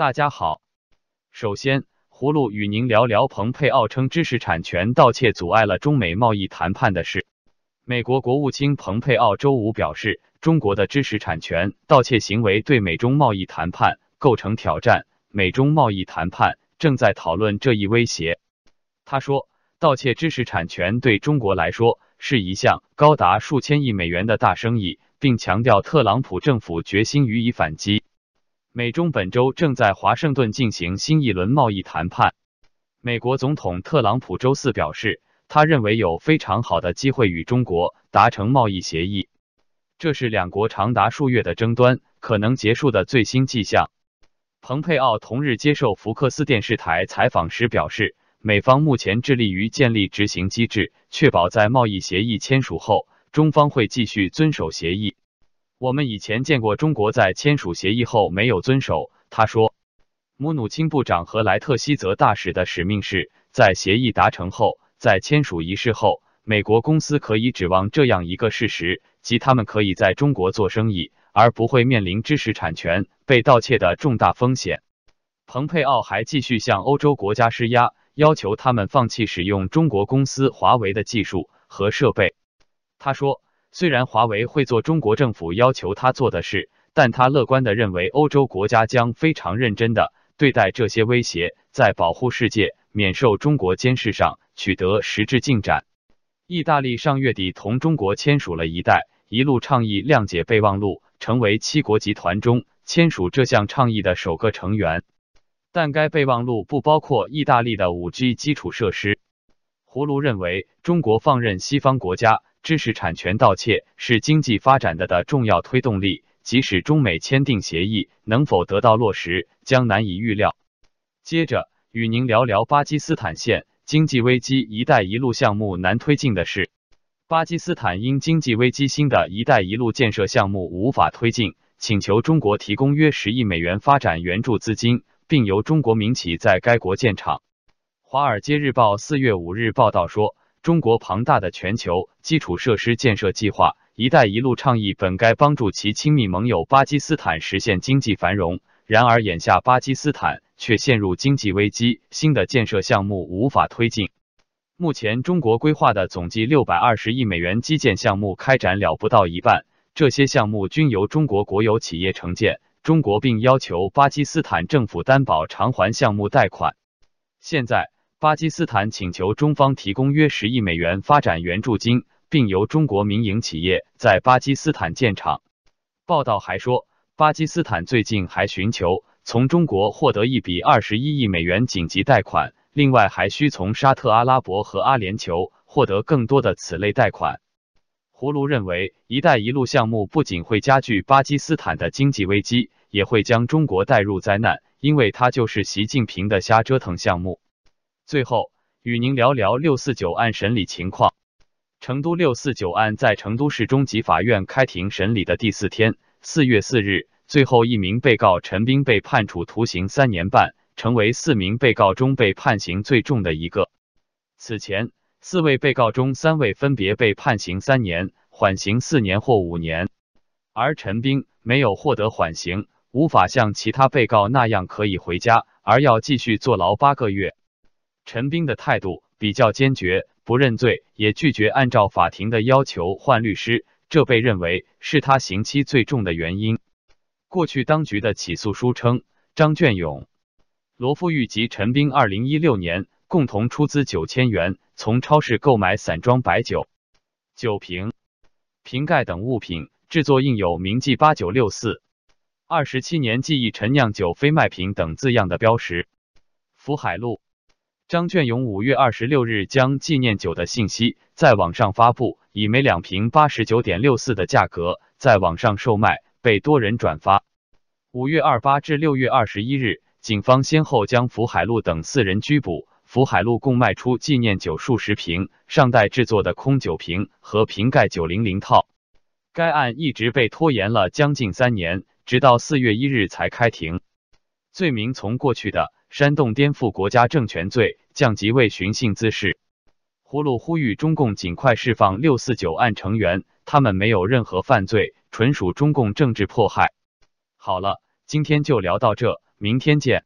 大家好，首先，葫芦与您聊聊蓬佩奥称知识产权盗窃阻碍了中美贸易谈判的事。美国国务卿蓬佩奥周五表示，中国的知识产权盗窃行为对美中贸易谈判构成挑战，美中贸易谈判正在讨论这一威胁。他说，盗窃知识产权对中国来说是一项高达数千亿美元的大生意，并强调特朗普政府决心予以反击。美中本周正在华盛顿进行新一轮贸易谈判。美国总统特朗普周四表示，他认为有非常好的机会与中国达成贸易协议，这是两国长达数月的争端可能结束的最新迹象。蓬佩奥同日接受福克斯电视台采访时表示，美方目前致力于建立执行机制，确保在贸易协议签署后，中方会继续遵守协议。我们以前见过中国在签署协议后没有遵守，他说。姆努钦部长和莱特希泽大使的使命是在协议达成后，在签署仪式后，美国公司可以指望这样一个事实，即他们可以在中国做生意，而不会面临知识产权被盗窃的重大风险。蓬佩奥还继续向欧洲国家施压，要求他们放弃使用中国公司华为的技术和设备。他说。虽然华为会做中国政府要求他做的事，但他乐观的认为欧洲国家将非常认真的对待这些威胁，在保护世界免受中国监视上取得实质进展。意大利上月底同中国签署了一带一路倡议谅解备忘录，成为七国集团中签署这项倡议的首个成员。但该备忘录不包括意大利的五 G 基础设施。胡卢认为，中国放任西方国家。知识产权盗窃是经济发展的的重要推动力，即使中美签订协议，能否得到落实将难以预料。接着与您聊聊巴基斯坦现经济危机“一带一路”项目难推进的事。巴基斯坦因经济危机，新的一带一路建设项目无法推进，请求中国提供约十亿美元发展援助资金，并由中国民企在该国建厂。华尔街日报四月五日报道说。中国庞大的全球基础设施建设计划“一带一路”倡议本该帮助其亲密盟友巴基斯坦实现经济繁荣，然而眼下巴基斯坦却陷入经济危机，新的建设项目无法推进。目前，中国规划的总计六百二十亿美元基建项目开展了不到一半，这些项目均由中国国有企业承建，中国并要求巴基斯坦政府担保偿还项目贷款。现在。巴基斯坦请求中方提供约十亿美元发展援助金，并由中国民营企业在巴基斯坦建厂。报道还说，巴基斯坦最近还寻求从中国获得一笔二十一亿美元紧急贷款，另外还需从沙特阿拉伯和阿联酋获得更多的此类贷款。胡卢认为，“一带一路”项目不仅会加剧巴基斯坦的经济危机，也会将中国带入灾难，因为它就是习近平的瞎折腾项目。最后与您聊聊六四九案审理情况。成都六四九案在成都市中级法院开庭审理的第四天，四月四日，最后一名被告陈斌被判处徒刑三年半，成为四名被告中被判刑最重的一个。此前，四位被告中三位分别被判刑三年、缓刑四年或五年，而陈斌没有获得缓刑，无法像其他被告那样可以回家，而要继续坐牢八个月。陈斌的态度比较坚决，不认罪，也拒绝按照法庭的要求换律师，这被认为是他刑期最重的原因。过去当局的起诉书称，张卷勇、罗富玉及陈斌二零一六年共同出资九千元，从超市购买散装白酒、酒瓶、瓶盖等物品，制作印有铭记八九六四二十七年记忆陈酿酒非卖品等字样的标识。福海路。张卷勇五月二十六日将纪念酒的信息在网上发布，以每两瓶八十九点六四的价格在网上售卖，被多人转发。五月二八至六月二十一日，警方先后将福海路等四人拘捕。福海路共卖出纪念酒数十瓶，上代制作的空酒瓶和瓶盖九零零套。该案一直被拖延了将近三年，直到四月一日才开庭。罪名从过去的。煽动颠覆国家政权罪降级为寻衅滋事。呼鲁呼吁中共尽快释放六四九案成员，他们没有任何犯罪，纯属中共政治迫害。好了，今天就聊到这。明天见。